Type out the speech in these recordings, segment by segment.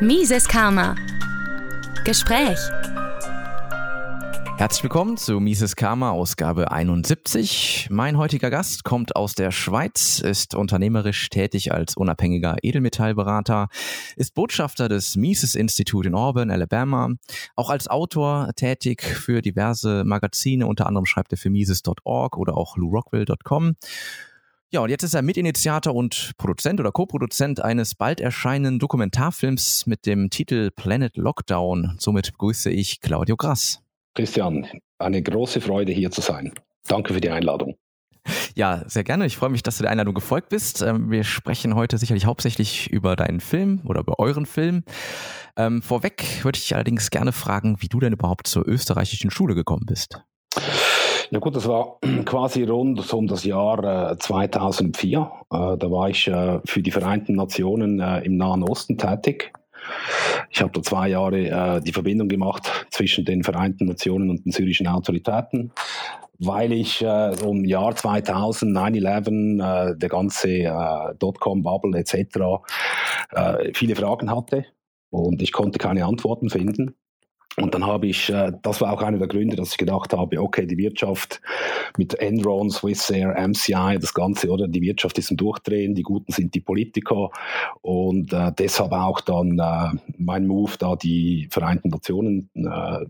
Mises Karma. Gespräch. Herzlich willkommen zu Mises Karma, Ausgabe 71. Mein heutiger Gast kommt aus der Schweiz, ist unternehmerisch tätig als unabhängiger Edelmetallberater, ist Botschafter des Mises Institute in Auburn, Alabama, auch als Autor tätig für diverse Magazine, unter anderem schreibt er für Mises.org oder auch LouRockwell.com. Ja, und jetzt ist er Mitinitiator und Produzent oder Co-Produzent eines bald erscheinenden Dokumentarfilms mit dem Titel Planet Lockdown. Somit begrüße ich Claudio Grass. Christian, eine große Freude hier zu sein. Danke für die Einladung. Ja, sehr gerne. Ich freue mich, dass du der Einladung gefolgt bist. Ähm, wir sprechen heute sicherlich hauptsächlich über deinen Film oder über euren Film. Ähm, vorweg würde ich allerdings gerne fragen, wie du denn überhaupt zur österreichischen Schule gekommen bist. Ja gut, das war quasi rund um das Jahr äh, 2004. Äh, da war ich äh, für die Vereinten Nationen äh, im Nahen Osten tätig. Ich habe da zwei Jahre äh, die Verbindung gemacht zwischen den Vereinten Nationen und den syrischen Autoritäten, weil ich äh, im Jahr 2000, 9-11, der ganze Dotcom-Bubble etc. viele Fragen hatte und ich konnte keine Antworten finden. Und dann habe ich, äh, das war auch einer der Gründe, dass ich gedacht habe, okay, die Wirtschaft mit Enron, Swissair, MCI, das Ganze, oder? Die Wirtschaft ist ein Durchdrehen, die Guten sind die Politiker. Und äh, deshalb auch dann äh, mein Move, da die Vereinten Nationen äh,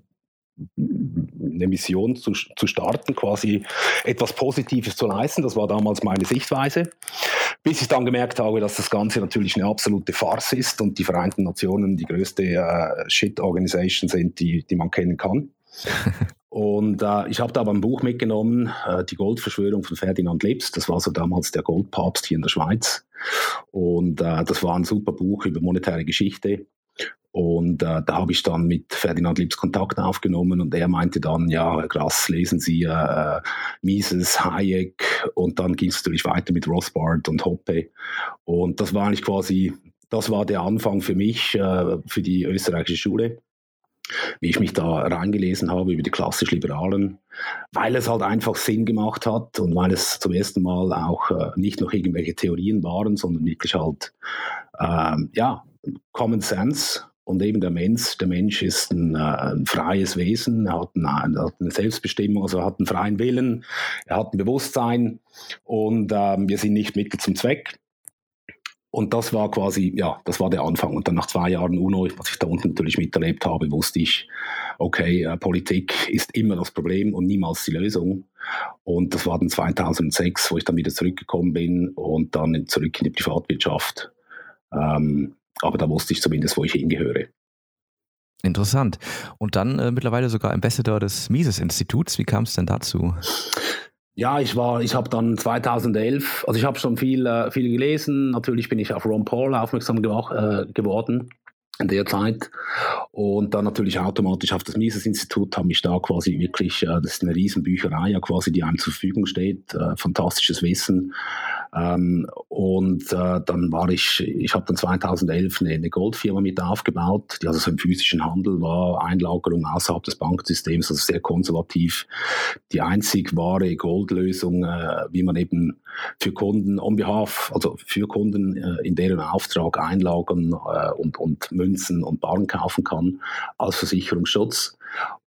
eine Mission zu, zu starten, quasi etwas Positives zu leisten. Das war damals meine Sichtweise. Bis ich dann gemerkt habe, dass das Ganze natürlich eine absolute Farce ist und die Vereinten Nationen die größte äh, Shit-Organisation sind, die, die man kennen kann. Und äh, ich habe da aber ein Buch mitgenommen, äh, Die Goldverschwörung von Ferdinand Lips. Das war so damals der Goldpapst hier in der Schweiz. Und äh, das war ein super Buch über monetäre Geschichte. Und äh, da habe ich dann mit Ferdinand Lips Kontakt aufgenommen und er meinte dann, ja, Grass, lesen Sie äh, Mises, Hayek und dann ging es natürlich weiter mit Rothbard und Hoppe. Und das war eigentlich quasi, das war der Anfang für mich, äh, für die österreichische Schule wie ich mich da reingelesen habe über die klassisch Liberalen, weil es halt einfach Sinn gemacht hat und weil es zum ersten Mal auch äh, nicht noch irgendwelche Theorien waren, sondern wirklich halt, ähm, ja, Common Sense und eben der Mensch, der Mensch ist ein, äh, ein freies Wesen, er hat, eine, hat, eine, Selbstbestimmung, also er hat einen freien Willen, er hat ein Bewusstsein und äh, wir sind nicht Mittel zum Zweck. Und das war quasi, ja, das war der Anfang. Und dann nach zwei Jahren UNO, was ich da unten natürlich miterlebt habe, wusste ich, okay, äh, Politik ist immer das Problem und niemals die Lösung. Und das war dann 2006, wo ich dann wieder zurückgekommen bin und dann zurück in die Privatwirtschaft. Ähm, aber da wusste ich zumindest, wo ich hingehöre. Interessant. Und dann äh, mittlerweile sogar Ambassador des Mises-Instituts. Wie kam es denn dazu? Ja, ich war, ich habe dann 2011, also ich habe schon viel, äh, viel gelesen. Natürlich bin ich auf Ron Paul aufmerksam äh, geworden in der Zeit und dann natürlich automatisch auf das Mises-Institut habe ich da quasi wirklich, äh, das ist eine Riesenbücherei ja quasi, die einem zur Verfügung steht, äh, fantastisches Wissen ähm, und äh, dann war ich, ich habe dann 2011 eine, eine Goldfirma mit aufgebaut, die also so im physischen Handel war, Einlagerung außerhalb des Banksystems, also sehr konservativ. Die einzig wahre Goldlösung, äh, wie man eben für Kunden on behalf, also für Kunden äh, in deren Auftrag einlagern äh, und, und Münzen und Barren kaufen kann als Versicherungsschutz.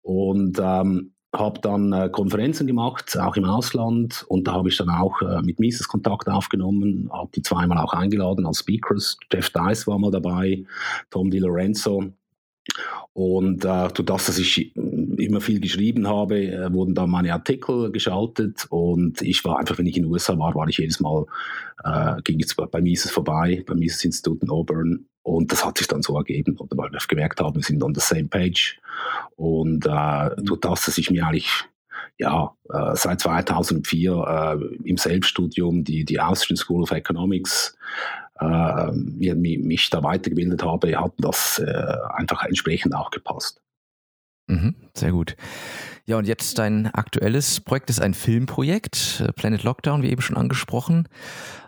Und ähm, habe dann äh, Konferenzen gemacht, auch im Ausland. Und da habe ich dann auch äh, mit Mises Kontakt aufgenommen, habe die zweimal auch eingeladen als Speakers. Jeff Dice war mal dabei, Tom Di Lorenzo. Und äh, durch das, dass ich immer viel geschrieben habe, äh, wurden dann meine Artikel geschaltet und ich war einfach, wenn ich in den USA war, war ich jedes Mal, äh, ging ich bei Mises vorbei, beim Mises Institut in Auburn und das hat sich dann so ergeben, weil wir gemerkt haben, wir sind on the same page und äh, durch das, dass ich mir eigentlich ja, äh, seit 2004 äh, im Selbststudium die, die Austrian School of Economics äh, mich da weitergebildet habe, hat das äh, einfach entsprechend auch gepasst. Mhm, sehr gut. Ja, und jetzt dein aktuelles Projekt ist ein Filmprojekt, äh, Planet Lockdown, wie eben schon angesprochen.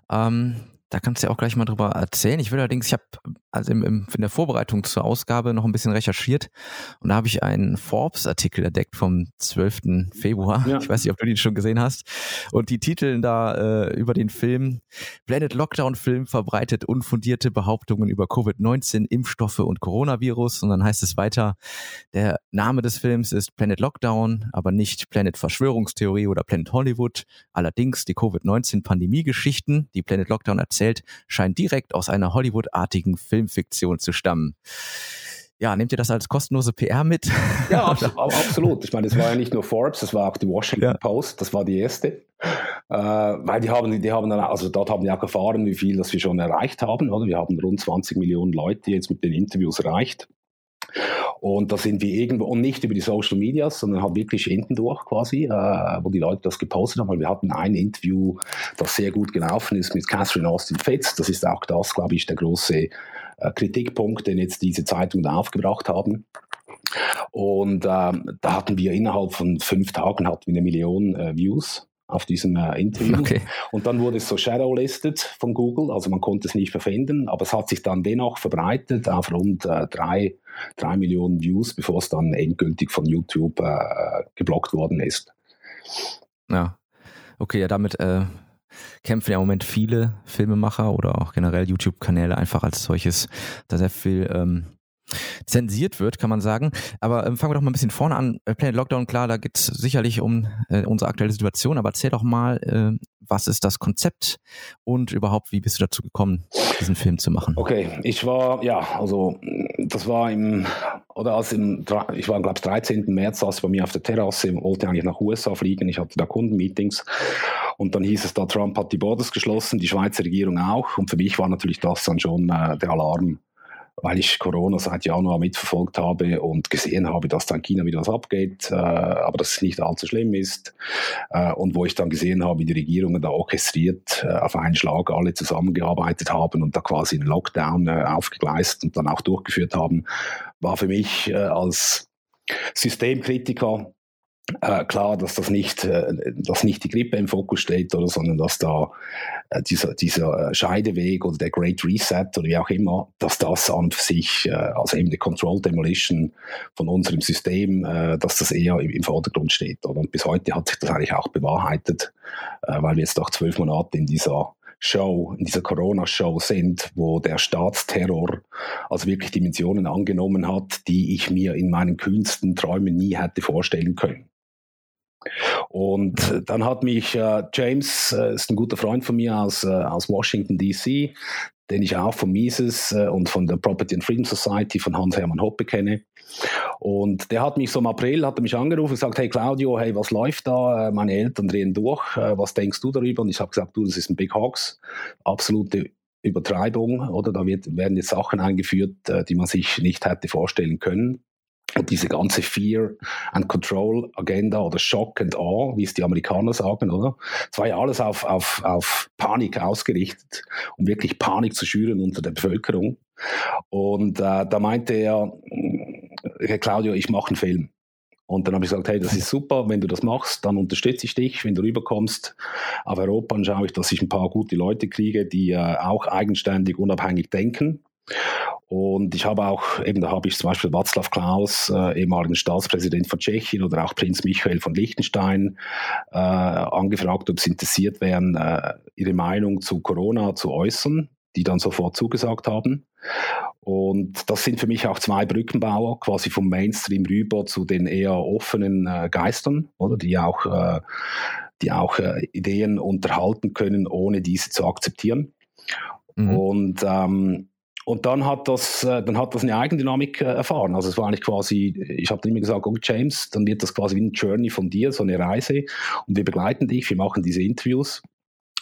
Ähm, Da kannst du ja auch gleich mal drüber erzählen. Ich will allerdings, ich habe also im, im, in der Vorbereitung zur Ausgabe noch ein bisschen recherchiert und da habe ich einen Forbes-Artikel entdeckt vom 12. Februar. Ja. Ich weiß nicht, ob du den schon gesehen hast. Und die titeln da äh, über den Film Planet Lockdown Film verbreitet unfundierte Behauptungen über Covid-19, Impfstoffe und Coronavirus. Und dann heißt es weiter, der Name des Films ist Planet Lockdown, aber nicht Planet Verschwörungstheorie oder Planet Hollywood. Allerdings die Covid-19-Pandemie-Geschichten, die Planet Lockdown erzählt, erzählt, scheint direkt aus einer Hollywood-artigen Filmfiktion zu stammen. Ja, nehmt ihr das als kostenlose PR mit? Ja, absolut. Ich meine, das war ja nicht nur Forbes, das war auch die Washington ja. Post, das war die erste. Äh, weil die haben, die haben dann, also dort haben die auch erfahren, wie viel das wir schon erreicht haben. Oder? Wir haben rund 20 Millionen Leute jetzt mit den Interviews erreicht. Und da sind wir irgendwo, und nicht über die Social Medias, sondern halt wirklich hinten durch quasi, äh, wo die Leute das gepostet haben, weil wir hatten ein Interview, das sehr gut gelaufen ist mit Catherine Austin Fitz. Das ist auch das, glaube ich, der große äh, Kritikpunkt, den jetzt diese Zeitungen aufgebracht haben. Und ähm, da hatten wir innerhalb von fünf Tagen hatten wir eine Million äh, Views auf diesem äh, Interview. Okay. Und dann wurde es so shadowlisted von Google, also man konnte es nicht mehr finden, aber es hat sich dann dennoch verbreitet auf rund äh, drei, drei Millionen Views, bevor es dann endgültig von YouTube äh, geblockt worden ist. Ja, okay, ja, damit äh, kämpfen ja im Moment viele Filmemacher oder auch generell YouTube-Kanäle einfach als solches, da sehr viel ähm, zensiert wird, kann man sagen. Aber ähm, fangen wir doch mal ein bisschen vorne an. Äh, Planet Lockdown, klar, da geht es sicherlich um äh, unsere aktuelle Situation, aber erzähl doch mal, äh, was ist das Konzept und überhaupt, wie bist du dazu gekommen, diesen Film zu machen? Okay, ich war, ja, also das war im, oder als im, ich war, glaube ich, 13. März, saß ich bei mir auf der Terrasse, wollte eigentlich nach USA fliegen, ich hatte da Kundenmeetings und dann hieß es da, Trump hat die Borders geschlossen, die Schweizer Regierung auch und für mich war natürlich das dann schon äh, der Alarm weil ich Corona seit Januar mitverfolgt habe und gesehen habe, dass da in China wieder was abgeht, äh, aber dass es nicht allzu schlimm ist. Äh, und wo ich dann gesehen habe, wie die Regierungen da orchestriert äh, auf einen Schlag alle zusammengearbeitet haben und da quasi einen Lockdown äh, aufgegleist und dann auch durchgeführt haben, war für mich äh, als Systemkritiker äh, klar, dass das nicht, äh, dass nicht die Grippe im Fokus steht, oder, sondern dass da äh, dieser, dieser äh, Scheideweg oder der Great Reset oder wie auch immer, dass das an sich, äh, also eben die Control Demolition von unserem System, äh, dass das eher im, im Vordergrund steht. Oder? Und bis heute hat sich das eigentlich auch bewahrheitet, weil wir jetzt nach zwölf Monaten in dieser Show, in dieser Corona-Show sind, wo der Staatsterror also wirklich Dimensionen angenommen hat, die ich mir in meinen kühnsten Träumen nie hätte vorstellen können. Und dann hat mich äh, James, äh, ist ein guter Freund von mir aus, äh, aus Washington DC, den ich auch von Mises äh, und von der Property and Freedom Society von Hans-Hermann Hoppe kenne. Und der hat mich so im April, hat er mich angerufen und gesagt, hey Claudio, hey, was läuft da? Äh, meine Eltern drehen durch, äh, was denkst du darüber? Und ich habe gesagt, du, das ist ein Big Hawks, absolute Übertreibung, oder da wird, werden jetzt Sachen eingeführt, die man sich nicht hätte vorstellen können. Und diese ganze Fear and Control Agenda oder Shock and Awe, wie es die Amerikaner sagen, oder? Es war ja alles auf, auf, auf Panik ausgerichtet, um wirklich Panik zu schüren unter der Bevölkerung. Und äh, da meinte er, Herr Claudio, ich mache einen Film. Und dann habe ich gesagt, hey, das ist super, wenn du das machst, dann unterstütze ich dich. Wenn du rüberkommst auf Europa, dann schaue ich, dass ich ein paar gute Leute kriege, die äh, auch eigenständig, unabhängig denken. Und ich habe auch, eben da habe ich zum Beispiel Václav Klaus, äh, ehemaligen Staatspräsident von Tschechien oder auch Prinz Michael von Liechtenstein, äh, angefragt, ob sie interessiert wären, äh, ihre Meinung zu Corona zu äußern, die dann sofort zugesagt haben. Und das sind für mich auch zwei Brückenbauer, quasi vom Mainstream rüber zu den eher offenen äh, Geistern, oder die auch, äh, die auch äh, Ideen unterhalten können, ohne diese zu akzeptieren. Mhm. Und ähm, und dann hat das, äh, dann hat das eine Eigendynamik äh, erfahren. Also es war eigentlich quasi, ich habe immer gesagt, oh James, dann wird das quasi wie ein Journey von dir, so eine Reise. Und wir begleiten dich, wir machen diese Interviews.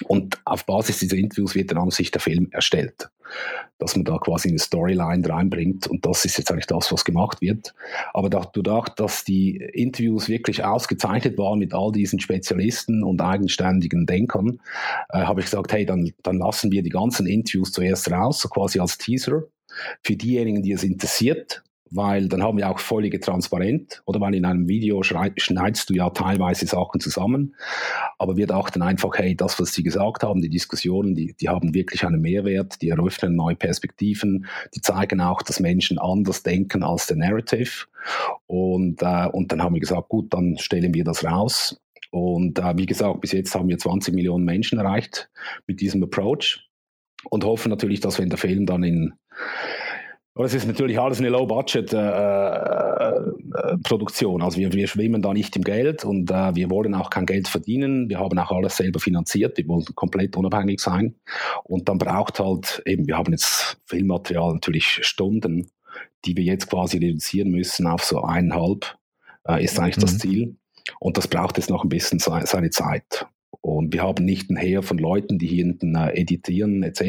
Und auf Basis dieser Interviews wird dann an sich der Film erstellt. Dass man da quasi eine Storyline reinbringt und das ist jetzt eigentlich das, was gemacht wird. Aber dadurch, dass die Interviews wirklich ausgezeichnet waren mit all diesen Spezialisten und eigenständigen Denkern, äh, habe ich gesagt, hey, dann, dann lassen wir die ganzen Interviews zuerst raus, so quasi als Teaser für diejenigen, die es interessiert, weil dann haben wir auch völlige Transparent, oder? Weil in einem Video schneidest du ja teilweise Sachen zusammen, aber wir dachten einfach, hey, das, was Sie gesagt haben, die Diskussionen, die, die haben wirklich einen Mehrwert, die eröffnen neue Perspektiven, die zeigen auch, dass Menschen anders denken als der Narrative. Und, äh, und dann haben wir gesagt, gut, dann stellen wir das raus. Und äh, wie gesagt, bis jetzt haben wir 20 Millionen Menschen erreicht mit diesem Approach. Und hoffen natürlich, dass wenn der Film dann in aber es ist natürlich alles eine Low-Budget-Produktion. Äh, äh, also wir, wir, schwimmen da nicht im Geld und äh, wir wollen auch kein Geld verdienen. Wir haben auch alles selber finanziert. Wir wollen komplett unabhängig sein. Und dann braucht halt eben, wir haben jetzt Filmmaterial natürlich Stunden, die wir jetzt quasi reduzieren müssen auf so eineinhalb, äh, ist eigentlich mhm. das Ziel. Und das braucht jetzt noch ein bisschen seine Zeit. Und wir haben nicht ein Heer von Leuten, die hier hinten äh, editieren etc.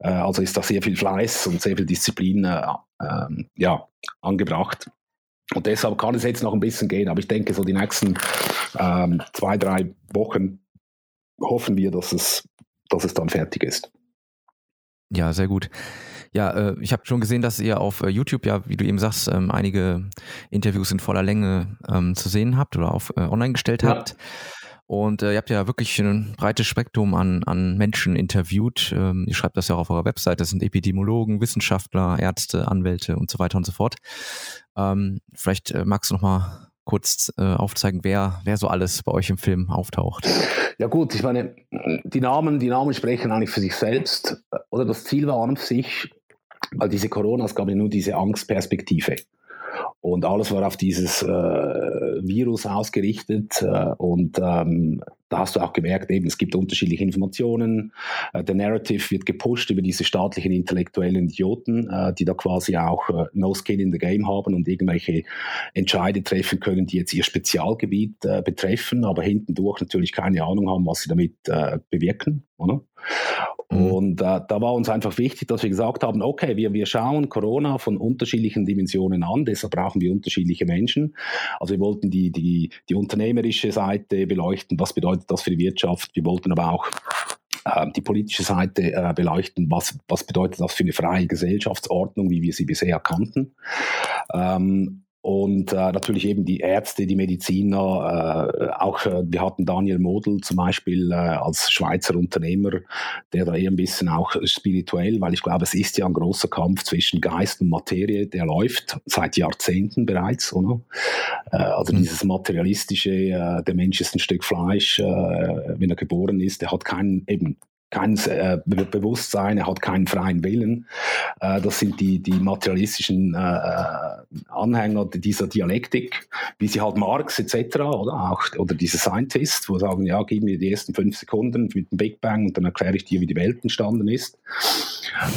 Äh, also ist da sehr viel Fleiß und sehr viel Disziplin äh, ähm, ja, angebracht. Und deshalb kann es jetzt noch ein bisschen gehen. Aber ich denke, so die nächsten ähm, zwei, drei Wochen hoffen wir, dass es, dass es dann fertig ist. Ja, sehr gut. Ja, äh, ich habe schon gesehen, dass ihr auf äh, YouTube ja, wie du eben sagst, ähm, einige Interviews in voller Länge zu sehen habt oder auf äh, online gestellt ja. habt. Und äh, ihr habt ja wirklich ein breites Spektrum an, an Menschen interviewt. Ähm, ihr schreibt das ja auch auf eurer Website. Das sind Epidemiologen, Wissenschaftler, Ärzte, Anwälte und so weiter und so fort. Ähm, vielleicht äh, magst du noch mal kurz äh, aufzeigen, wer, wer so alles bei euch im Film auftaucht. Ja gut, ich meine, die Namen, die Namen sprechen eigentlich für sich selbst. Oder das Ziel war an sich, weil diese Corona, es gab ja nur diese Angstperspektive. Und alles war auf dieses äh, Virus ausgerichtet. Äh, und ähm, da hast du auch gemerkt, eben, es gibt unterschiedliche Informationen. Äh, der Narrative wird gepusht über diese staatlichen intellektuellen Idioten, äh, die da quasi auch äh, no skin in the game haben und irgendwelche Entscheide treffen können, die jetzt ihr Spezialgebiet äh, betreffen, aber hintendurch natürlich keine Ahnung haben, was sie damit äh, bewirken. Oder? Mhm. Und äh, da war uns einfach wichtig, dass wir gesagt haben, okay, wir, wir schauen Corona von unterschiedlichen Dimensionen an, deshalb brauchen wir unterschiedliche Menschen. Also wir wollten die, die, die unternehmerische Seite beleuchten, was bedeutet das für die Wirtschaft. Wir wollten aber auch äh, die politische Seite äh, beleuchten, was, was bedeutet das für eine freie Gesellschaftsordnung, wie wir sie bisher kannten. Ähm, und äh, natürlich eben die Ärzte, die Mediziner, äh, auch äh, wir hatten Daniel Model zum Beispiel äh, als Schweizer Unternehmer, der da eher ein bisschen auch spirituell, weil ich glaube, es ist ja ein großer Kampf zwischen Geist und Materie, der läuft seit Jahrzehnten bereits, oder? Äh, also mhm. dieses materialistische, äh, der Mensch ist ein Stück Fleisch, wenn er geboren ist, der hat keinen eben kein äh, Bewusstsein, er hat keinen freien Willen. Äh, das sind die, die materialistischen äh, äh Anhänger dieser Dialektik, wie sie halt Marx etc. oder auch oder diese Scientist, wo sagen, ja, gib mir die ersten fünf Sekunden mit dem Big Bang und dann erkläre ich dir, wie die Welt entstanden ist.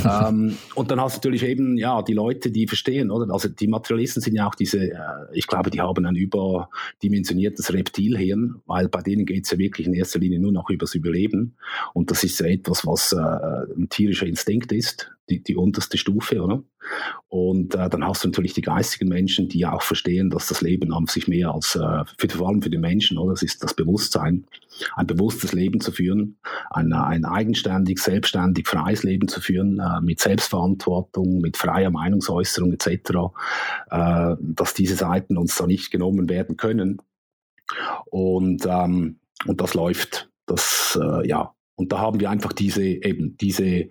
Ähm, und dann hast du natürlich eben ja die Leute, die verstehen, oder? Also die Materialisten sind ja auch diese, äh, ich glaube, die haben ein überdimensioniertes Reptilhirn, weil bei denen geht es ja wirklich in erster Linie nur noch übers Überleben und das ist ja etwas, was äh, ein tierischer Instinkt ist, die, die unterste Stufe, oder? Und äh, dann hast du natürlich die geistigen Menschen, die auch verstehen, dass das Leben an sich mehr als, äh, für, vor allem für die Menschen, oder? Das ist das Bewusstsein, ein bewusstes Leben zu führen, ein, ein eigenständig, selbstständig, freies Leben zu führen, äh, mit Selbstverantwortung, mit freier Meinungsäußerung etc., äh, dass diese Seiten uns da nicht genommen werden können. Und, ähm, und das läuft. Das, äh, ja, und da haben wir einfach diese, eben diese,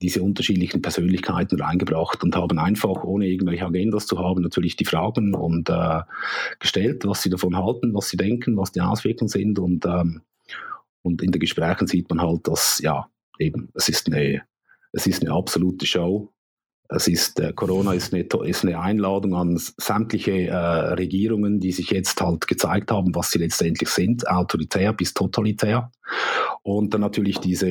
diese unterschiedlichen Persönlichkeiten reingebracht und haben einfach, ohne irgendwelche Agendas zu haben, natürlich die Fragen und äh, gestellt, was sie davon halten, was sie denken, was die Auswirkungen sind. Und, ähm, und in den Gesprächen sieht man halt, dass, ja, eben, es ist eine, es ist eine absolute Show. Es ist, äh, Corona ist eine, ist eine Einladung an sämtliche äh, Regierungen, die sich jetzt halt gezeigt haben, was sie letztendlich sind, autoritär bis totalitär. Und dann natürlich diese,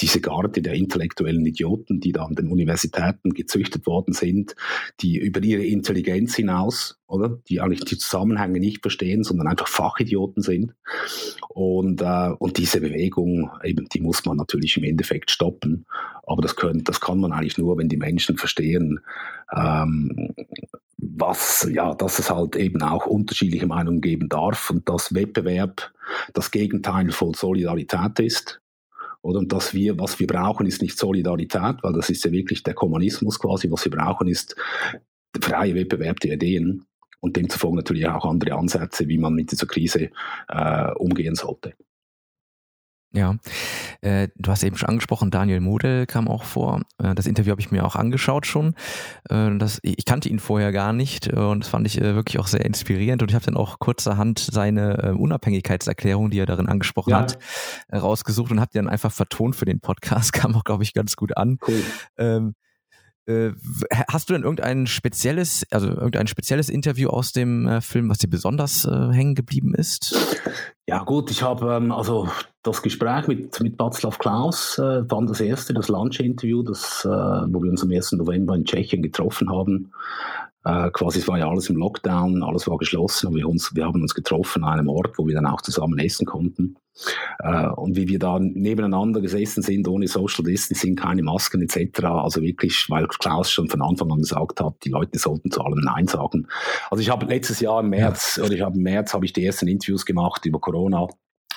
diese Garde der intellektuellen Idioten, die da an den Universitäten gezüchtet worden sind, die über ihre Intelligenz hinaus, oder, die eigentlich die Zusammenhänge nicht verstehen, sondern einfach Fachidioten sind. Und, äh, und diese Bewegung, eben, die muss man natürlich im Endeffekt stoppen. Aber das, können, das kann man eigentlich nur, wenn die Menschen verstehen, ähm, was, ja, dass es halt eben auch unterschiedliche Meinungen geben darf und dass Wettbewerb das Gegenteil von Solidarität ist Oder? Und dass wir, was wir brauchen, ist nicht Solidarität, weil das ist ja wirklich der Kommunismus quasi. Was wir brauchen, ist freie Wettbewerb der Ideen und demzufolge natürlich auch andere Ansätze, wie man mit dieser Krise äh, umgehen sollte. Ja, äh, du hast eben schon angesprochen, Daniel Model kam auch vor. Äh, das Interview habe ich mir auch angeschaut schon. Äh, das, ich kannte ihn vorher gar nicht äh, und das fand ich äh, wirklich auch sehr inspirierend. Und ich habe dann auch kurzerhand seine äh, Unabhängigkeitserklärung, die er darin angesprochen ja. hat, rausgesucht und habe die dann einfach vertont für den Podcast. Kam auch, glaube ich, ganz gut an. Cool. Ähm, äh, hast du denn irgendein spezielles, also irgendein spezielles Interview aus dem äh, Film, was dir besonders äh, hängen geblieben ist? Ja gut, ich habe ähm, also das Gespräch mit, mit Václav Klaus, äh, dann das erste, das Lunch-Interview, das, äh, wo wir uns am 1. November in Tschechien getroffen haben. Äh, quasi, es war ja alles im Lockdown, alles war geschlossen, aber wir, uns, wir haben uns getroffen an einem Ort, wo wir dann auch zusammen essen konnten. Äh, und wie wir da nebeneinander gesessen sind, ohne Social Distancing, keine Masken etc. Also wirklich, weil Klaus schon von Anfang an gesagt hat, die Leute sollten zu allem Nein sagen. Also ich habe letztes Jahr im März, ja. oder ich habe im März habe ich die ersten Interviews gemacht über Corona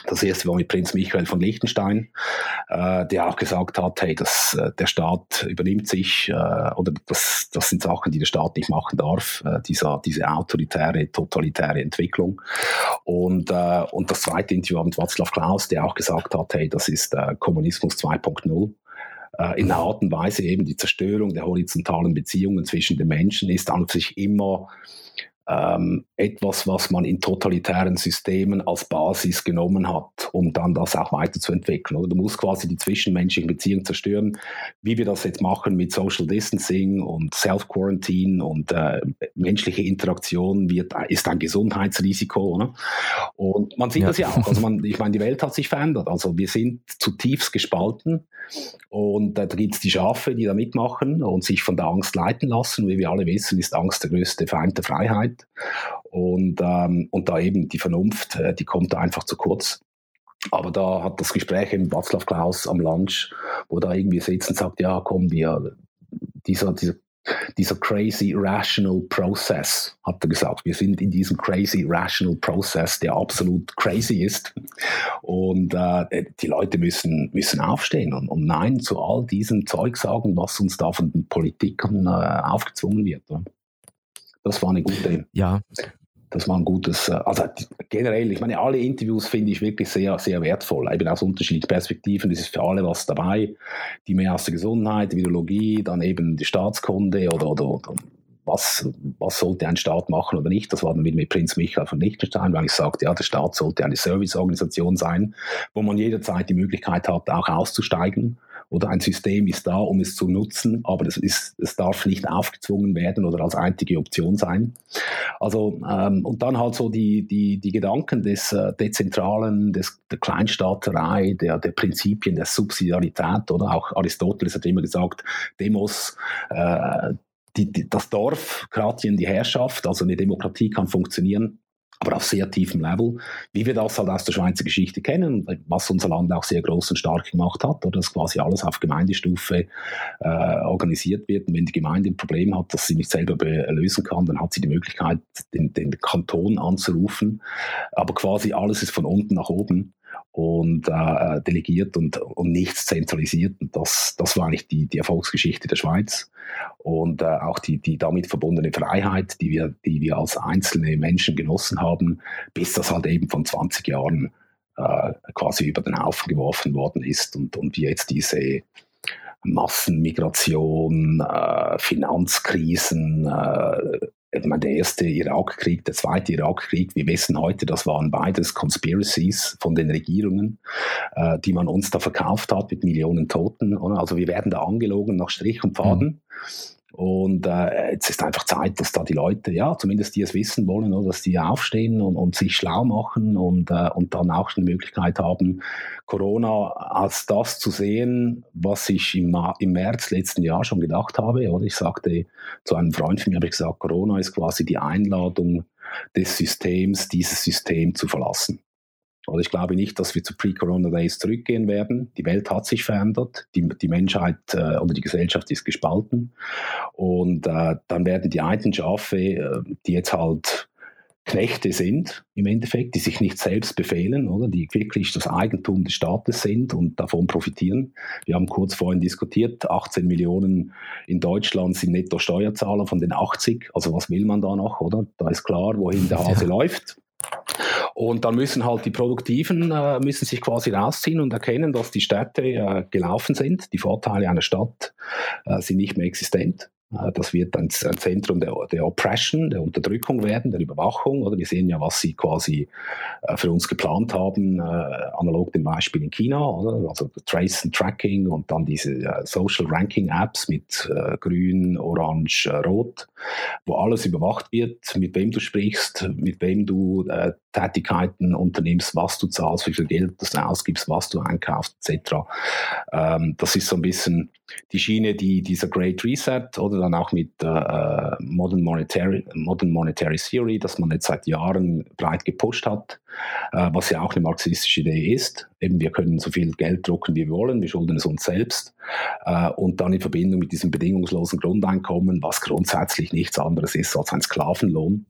das erste war mit Prinz Michael von Liechtenstein, äh, der auch gesagt hat, hey, das, äh, der Staat übernimmt sich, äh, oder das, das sind Sachen, die der Staat nicht machen darf, äh, dieser, diese autoritäre, totalitäre Entwicklung. Und, äh, und das zweite Interview war mit Václav Klaus, der auch gesagt hat, hey, das ist äh, Kommunismus 2.0 äh, in einer Art und Weise eben die Zerstörung der horizontalen Beziehungen zwischen den Menschen ist an sich immer ähm, etwas, was man in totalitären Systemen als Basis genommen hat, um dann das auch weiterzuentwickeln. Oder du musst quasi die zwischenmenschlichen Beziehungen zerstören, wie wir das jetzt machen mit Social Distancing und Self-Quarantine und äh, menschliche Interaktion wird, ist ein Gesundheitsrisiko. Oder? Und man sieht ja. das ja auch. Also man, ich meine, die Welt hat sich verändert. Also wir sind zutiefst gespalten und äh, da gibt es die Schafe, die da mitmachen und sich von der Angst leiten lassen. Wie wir alle wissen, ist Angst der größte Feind der Freiheit. Und, ähm, und da eben die Vernunft, äh, die kommt da einfach zu kurz. Aber da hat das Gespräch im Václav Klaus am Lunch, wo da irgendwie sitzt und sagt, ja, komm, wir, dieser, dieser dieser crazy rational process, hat er gesagt. Wir sind in diesem crazy rational process, der absolut crazy ist. Und äh, die Leute müssen, müssen aufstehen und, und Nein zu all diesem Zeug sagen, was uns da von den Politikern äh, aufgezwungen wird. Das war eine gute, ja. Das war ein gutes, äh, also generell, ich meine, alle Interviews finde ich wirklich sehr, sehr wertvoll, eben aus unterschiedlichen Perspektiven, es ist für alle was dabei, die mehr aus der Gesundheit, Virologie, dann eben die Staatskunde oder, oder, oder was, was sollte ein Staat machen oder nicht. Das war dann wieder mit Prinz Michael von Liechtenstein, weil ich sagte, ja, der Staat sollte eine Serviceorganisation sein, wo man jederzeit die Möglichkeit hat, auch auszusteigen oder ein System ist da, um es zu nutzen, aber es, ist, es darf nicht aufgezwungen werden oder als einzige Option sein. Also, ähm, und dann halt so die, die, die Gedanken des äh, Dezentralen, des, der Kleinstaaterei, der, der Prinzipien der Subsidiarität, oder? Auch Aristoteles hat immer gesagt, Demos, äh, die, die, das Dorf, Kratien, die Herrschaft, also eine Demokratie kann funktionieren, aber auf sehr tiefem Level, wie wir das halt aus der Schweizer Geschichte kennen, was unser Land auch sehr groß und stark gemacht hat, oder dass quasi alles auf Gemeindestufe äh, organisiert wird. Und wenn die Gemeinde ein Problem hat, das sie nicht selber lösen kann, dann hat sie die Möglichkeit, den, den Kanton anzurufen. Aber quasi alles ist von unten nach oben und äh, delegiert und, und nichts zentralisiert. Und das, das war eigentlich die, die Erfolgsgeschichte der Schweiz und äh, auch die, die damit verbundene Freiheit, die wir, die wir als einzelne Menschen genossen haben, bis das halt eben von 20 Jahren äh, quasi über den Haufen geworfen worden ist und, und wir jetzt diese Massenmigration, äh, Finanzkrisen, äh, ich meine, der erste Irakkrieg, der zweite Irakkrieg, wir wissen heute, das waren beides Conspiracies von den Regierungen, äh, die man uns da verkauft hat mit Millionen Toten. Oder? Also wir werden da angelogen nach Strich und Faden. Mhm. Und äh, jetzt ist einfach Zeit, dass da die Leute, ja, zumindest die es wissen wollen, oder, dass die aufstehen und, und sich schlau machen und, äh, und dann auch die Möglichkeit haben, Corona als das zu sehen, was ich im, im März letzten Jahr schon gedacht habe. Oder ich sagte zu einem Freund von mir, habe ich gesagt, Corona ist quasi die Einladung des Systems, dieses System zu verlassen. Also ich glaube nicht, dass wir zu Pre-Corona-Days zurückgehen werden. Die Welt hat sich verändert, die, die Menschheit äh, oder die Gesellschaft ist gespalten. Und äh, dann werden die alten Schafe, äh, die jetzt halt Knechte sind, im Endeffekt, die sich nicht selbst befehlen, oder die wirklich das Eigentum des Staates sind und davon profitieren. Wir haben kurz vorhin diskutiert, 18 Millionen in Deutschland sind Netto-Steuerzahler von den 80. Also was will man da noch, oder? Da ist klar, wohin der Hase ja. läuft. Und dann müssen halt die Produktiven äh, müssen sich quasi rausziehen und erkennen, dass die Städte äh, gelaufen sind. Die Vorteile einer Stadt äh, sind nicht mehr existent. Äh, das wird ein, Zentrum der, der, Oppression, der Unterdrückung werden, der Überwachung. Oder wir sehen ja, was sie quasi äh, für uns geplant haben, äh, analog dem Beispiel in China, oder? also Trace and Tracking und dann diese Social Ranking Apps mit Grün, Orange, Rot, wo alles überwacht wird, mit wem du sprichst, mit wem du Tätigkeiten unternimmst, was du zahlst, wie viel Geld du ausgibst, was du einkaufst, etc. Ähm, das ist so ein bisschen die Schiene, die dieser Great Reset oder dann auch mit äh, Modern, Monetary, Modern Monetary Theory, das man jetzt seit Jahren breit gepusht hat, äh, was ja auch eine marxistische Idee ist. Eben, wir können so viel Geld drucken, wie wir wollen, wir schulden es uns selbst. Äh, und dann in Verbindung mit diesem bedingungslosen Grundeinkommen, was grundsätzlich nichts anderes ist als ein Sklavenlohn.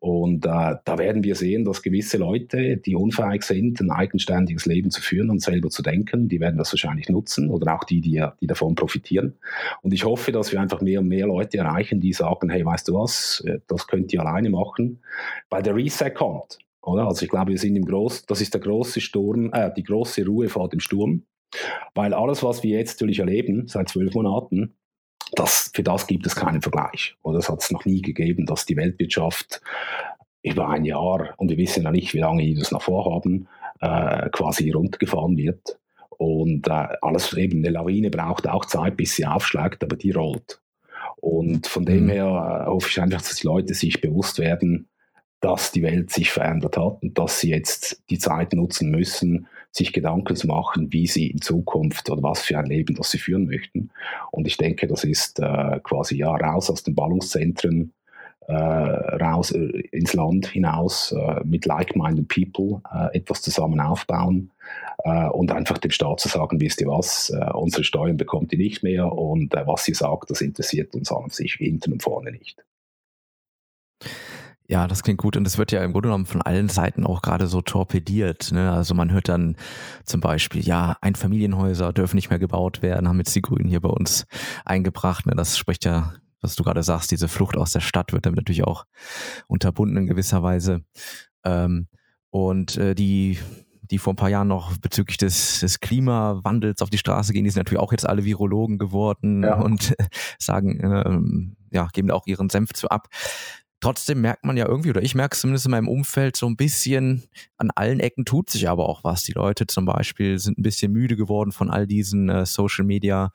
Und äh, da werden wir sehen, dass gewisse Leute, die unfähig sind, ein eigenständiges Leben zu führen und selber zu denken, die werden das wahrscheinlich nutzen oder auch die, die, die davon profitieren. Und ich hoffe, dass wir einfach mehr und mehr Leute erreichen, die sagen, hey, weißt du was, äh, das könnt ihr alleine machen, weil der Reset kommt. Oder? Also ich glaube, wir sind im Groß, das ist der große Sturm, äh, die große Ruhe vor dem Sturm. Weil alles, was wir jetzt natürlich erleben, seit zwölf Monaten, das, für das gibt es keinen Vergleich. Oder es hat es noch nie gegeben, dass die Weltwirtschaft über ein Jahr, und wir wissen ja nicht, wie lange die das noch vorhaben, äh, quasi runtergefahren wird. Und äh, alles eben, eine Lawine braucht auch Zeit, bis sie aufschlägt, aber die rollt. Und von dem mhm. her äh, hoffe ich einfach, dass die Leute sich bewusst werden, dass die Welt sich verändert hat und dass sie jetzt die Zeit nutzen müssen, sich Gedanken zu machen, wie sie in Zukunft oder was für ein Leben das sie führen möchten. Und ich denke, das ist äh, quasi ja raus aus den Ballungszentren, äh, raus äh, ins Land hinaus, äh, mit like-minded people äh, etwas zusammen aufbauen äh, und einfach dem Staat zu sagen, wisst ihr was, unsere Steuern bekommt ihr nicht mehr und was ihr sagt, das interessiert uns an sich hinten und vorne nicht. Ja, das klingt gut und das wird ja im Grunde genommen von allen Seiten auch gerade so torpediert. Ne? Also man hört dann zum Beispiel, ja, Einfamilienhäuser dürfen nicht mehr gebaut werden, haben jetzt die Grünen hier bei uns eingebracht. Ne? Das spricht ja, was du gerade sagst, diese Flucht aus der Stadt wird damit natürlich auch unterbunden in gewisser Weise. Ähm, und äh, die die vor ein paar Jahren noch bezüglich des, des Klimawandels auf die Straße gehen, die sind natürlich auch jetzt alle Virologen geworden ja. und sagen, äh, ja, geben da auch ihren Senf zu ab trotzdem merkt man ja irgendwie, oder ich merke es zumindest in meinem Umfeld so ein bisschen, an allen Ecken tut sich aber auch was. Die Leute zum Beispiel sind ein bisschen müde geworden von all diesen äh, Social Media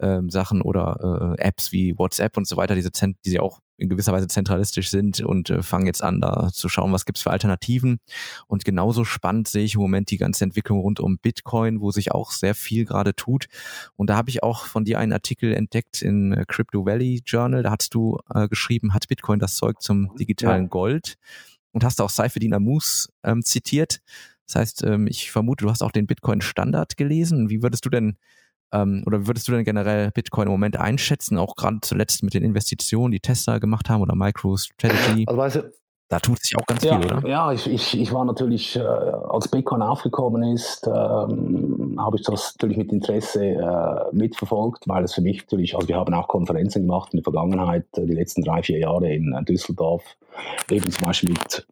ähm, Sachen oder äh, Apps wie WhatsApp und so weiter, diese Zent die ja auch in gewisser Weise zentralistisch sind und äh, fangen jetzt an, da zu schauen, was gibt's für Alternativen. Und genauso spannend sehe ich im Moment die ganze Entwicklung rund um Bitcoin, wo sich auch sehr viel gerade tut. Und da habe ich auch von dir einen Artikel entdeckt in äh, Crypto Valley Journal. Da hast du äh, geschrieben, hat Bitcoin das Zeug zum digitalen ja. Gold? Und hast auch Saifedin Amus ähm, zitiert. Das heißt, ähm, ich vermute, du hast auch den Bitcoin-Standard gelesen. Wie würdest du denn ähm, oder wie würdest du denn generell Bitcoin im Moment einschätzen, auch gerade zuletzt mit den Investitionen, die Tesla gemacht haben oder MicroStrategy? Also weißt du, da tut sich auch ganz ja, viel, oder? Ja, ich, ich, ich war natürlich, äh, als Bitcoin aufgekommen ist, ähm, habe ich das natürlich mit Interesse äh, mitverfolgt, weil es für mich natürlich, also wir haben auch Konferenzen gemacht in der Vergangenheit, äh, die letzten drei, vier Jahre in äh, Düsseldorf, eben zum Beispiel mit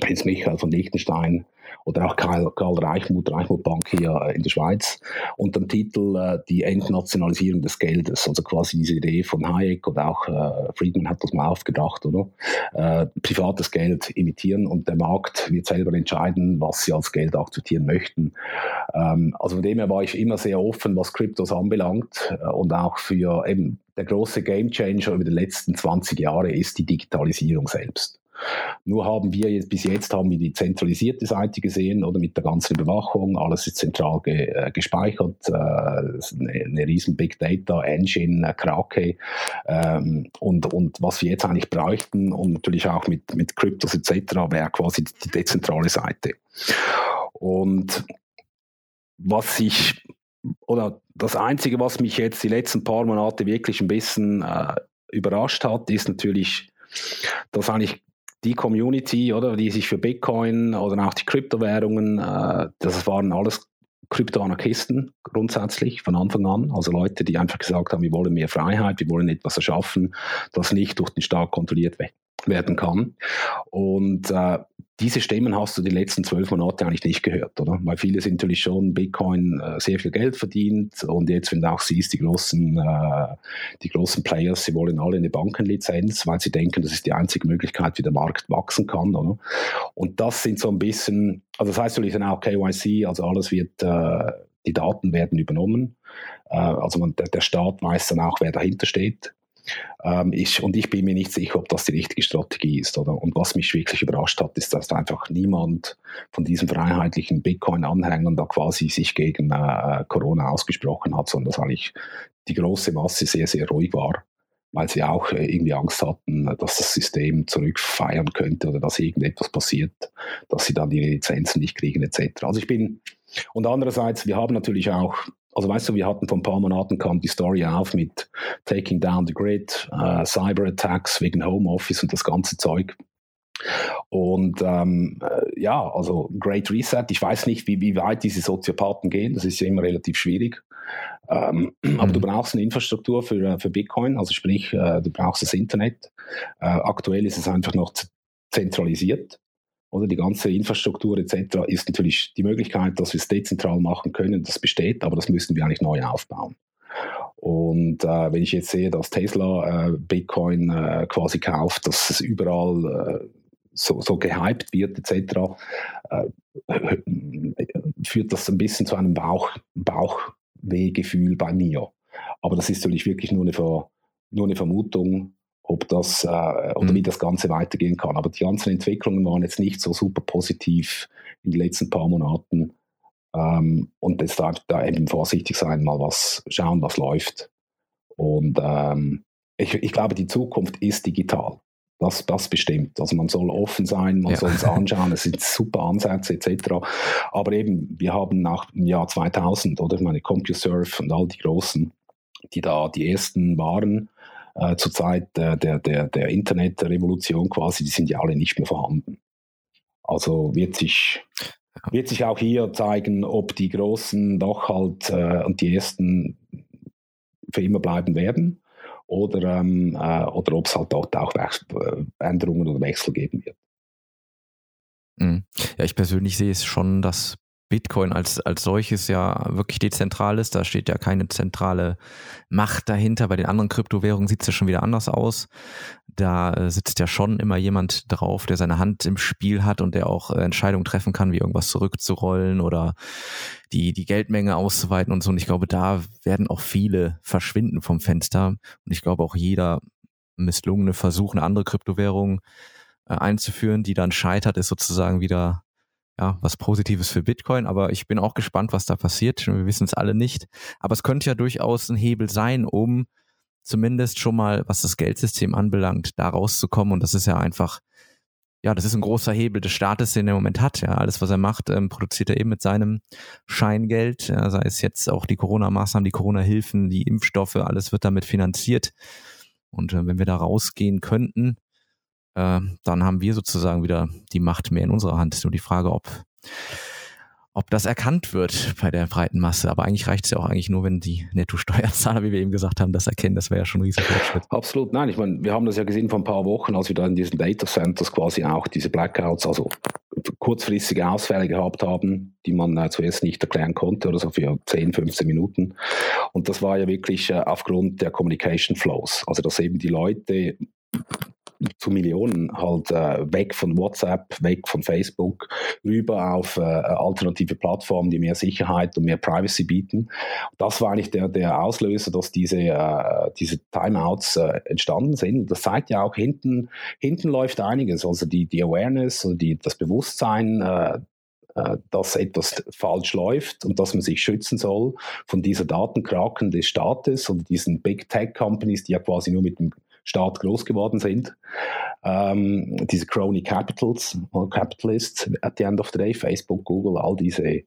Prinz Michael von Liechtenstein, oder auch Karl, Karl Reichmuth, Reichmuth Bank hier äh, in der Schweiz, unter dem Titel äh, Die Entnationalisierung des Geldes, also quasi diese Idee von Hayek oder auch äh, Friedman hat das mal aufgedacht, oder? Äh, privates Geld imitieren und der Markt wird selber entscheiden, was sie als Geld akzeptieren möchten. Ähm, also von dem her war ich immer sehr offen, was Kryptos anbelangt äh, und auch für eben der große Gamechanger über die letzten 20 Jahre ist die Digitalisierung selbst. Nur haben wir jetzt, bis jetzt haben wir die zentralisierte Seite gesehen oder mit der ganzen Überwachung, alles ist zentral ge, äh, gespeichert, äh, eine, eine, riesen Big Data Engine, äh, Krake ähm, und, und was wir jetzt eigentlich bräuchten und natürlich auch mit, mit Kryptos etc. wäre quasi die dezentrale Seite. Und was ich oder das Einzige, was mich jetzt die letzten paar Monate wirklich ein bisschen äh, überrascht hat, ist natürlich, dass eigentlich die Community, oder, die sich für Bitcoin oder auch die Kryptowährungen, äh, das waren alles Kryptoanarchisten grundsätzlich von Anfang an. Also Leute, die einfach gesagt haben, wir wollen mehr Freiheit, wir wollen etwas erschaffen, das nicht durch den Staat kontrolliert werden kann. Und äh, diese Stimmen hast du die letzten zwölf Monate eigentlich nicht gehört, oder? Weil viele sind natürlich schon Bitcoin äh, sehr viel Geld verdient und jetzt, wenn du auch siehst, die großen, äh, die großen Players, sie wollen alle eine Bankenlizenz, weil sie denken, das ist die einzige Möglichkeit, wie der Markt wachsen kann, oder? Und das sind so ein bisschen, also das heißt natürlich dann auch KYC, also alles wird, äh, die Daten werden übernommen. Äh, also man, der, der Staat weiß dann auch, wer dahinter steht. Ähm, ich, und ich bin mir nicht sicher, ob das die richtige Strategie ist. Oder? Und was mich wirklich überrascht hat, ist, dass einfach niemand von diesen freiheitlichen Bitcoin-Anhängern da quasi sich gegen äh, Corona ausgesprochen hat, sondern dass eigentlich die große Masse sehr, sehr ruhig war weil sie auch äh, irgendwie Angst hatten, dass das System zurückfeiern könnte oder dass irgendetwas passiert, dass sie dann die Lizenzen nicht kriegen etc. Also ich bin und andererseits, wir haben natürlich auch also weißt du, wir hatten vor ein paar Monaten kam die Story auf mit Taking Down the Grid, äh, Cyber-Attacks wegen Homeoffice und das ganze Zeug. Und ähm, äh, ja, also Great Reset. Ich weiß nicht, wie, wie weit diese Soziopathen gehen. Das ist ja immer relativ schwierig. Ähm, mhm. Aber du brauchst eine Infrastruktur für, äh, für Bitcoin, also sprich, äh, du brauchst das Internet. Äh, aktuell ist es einfach noch zentralisiert. Oder die ganze Infrastruktur etc. ist natürlich die Möglichkeit, dass wir es dezentral machen können, das besteht, aber das müssen wir eigentlich neu aufbauen. Und äh, wenn ich jetzt sehe, dass Tesla äh, Bitcoin äh, quasi kauft, dass es überall äh, so, so gehypt wird etc., äh, führt das ein bisschen zu einem Bauch, Bauchwehgefühl bei mir. Aber das ist natürlich wirklich nur eine, Ver, nur eine Vermutung ob das äh, oder mhm. wie das Ganze weitergehen kann. Aber die ganzen Entwicklungen waren jetzt nicht so super positiv in den letzten paar Monaten. Ähm, und deshalb da eben vorsichtig sein, mal was schauen, was läuft. Und ähm, ich, ich glaube, die Zukunft ist digital. Das, das bestimmt. Also man soll offen sein, man ja. soll es anschauen, es sind super Ansätze etc. Aber eben, wir haben nach dem Jahr 2000, oder ich meine CompuServe und all die Großen, die da die ersten waren, äh, zur Zeit der, der, der, Internetrevolution quasi, die sind ja alle nicht mehr vorhanden. Also wird sich, wird sich auch hier zeigen, ob die Großen doch halt äh, und die Ersten für immer bleiben werden oder, ähm, äh, oder ob es halt dort auch äh, Änderungen oder Wechsel geben wird. Mhm. Ja, ich persönlich sehe es schon, dass Bitcoin als, als solches ja wirklich dezentral ist. Da steht ja keine zentrale Macht dahinter. Bei den anderen Kryptowährungen sieht es ja schon wieder anders aus. Da äh, sitzt ja schon immer jemand drauf, der seine Hand im Spiel hat und der auch äh, Entscheidungen treffen kann, wie irgendwas zurückzurollen oder die, die Geldmenge auszuweiten und so. Und ich glaube, da werden auch viele verschwinden vom Fenster. Und ich glaube auch jeder misslungene Versuch, eine andere Kryptowährung äh, einzuführen, die dann scheitert, ist sozusagen wieder ja, was Positives für Bitcoin, aber ich bin auch gespannt, was da passiert. Wir wissen es alle nicht. Aber es könnte ja durchaus ein Hebel sein, um zumindest schon mal, was das Geldsystem anbelangt, da rauszukommen. Und das ist ja einfach, ja, das ist ein großer Hebel des Staates, den er im Moment hat. Ja, alles, was er macht, ähm, produziert er eben mit seinem Scheingeld. Ja, sei es jetzt auch die Corona-Maßnahmen, die Corona-Hilfen, die Impfstoffe, alles wird damit finanziert. Und äh, wenn wir da rausgehen könnten, äh, dann haben wir sozusagen wieder die Macht mehr in unserer Hand. Ist nur die Frage, ob, ob das erkannt wird bei der breiten Masse. Aber eigentlich reicht es ja auch eigentlich nur, wenn die Netto-Steuerzahler, wie wir eben gesagt haben, das erkennen. Das wäre ja schon ein riesiger Fortschritt. Absolut. Nein, ich meine, wir haben das ja gesehen vor ein paar Wochen, als wir da in diesen Data Centers quasi auch diese Blackouts, also kurzfristige Ausfälle gehabt haben, die man äh, zuerst nicht erklären konnte oder so für 10, 15 Minuten. Und das war ja wirklich äh, aufgrund der Communication Flows. Also, dass eben die Leute zu Millionen halt äh, weg von WhatsApp, weg von Facebook, rüber auf äh, alternative Plattformen, die mehr Sicherheit und mehr Privacy bieten. Das war eigentlich der, der Auslöser, dass diese, äh, diese Timeouts äh, entstanden sind. Das zeigt ja auch, hinten, hinten läuft einiges. Also die, die Awareness, also die, das Bewusstsein, äh, äh, dass etwas falsch läuft und dass man sich schützen soll von dieser Datenkraken des Staates und diesen Big Tech Companies, die ja quasi nur mit dem Staat groß geworden sind. Ähm, diese Crony Capitals, Capitalists at the end of the day, Facebook, Google, all diese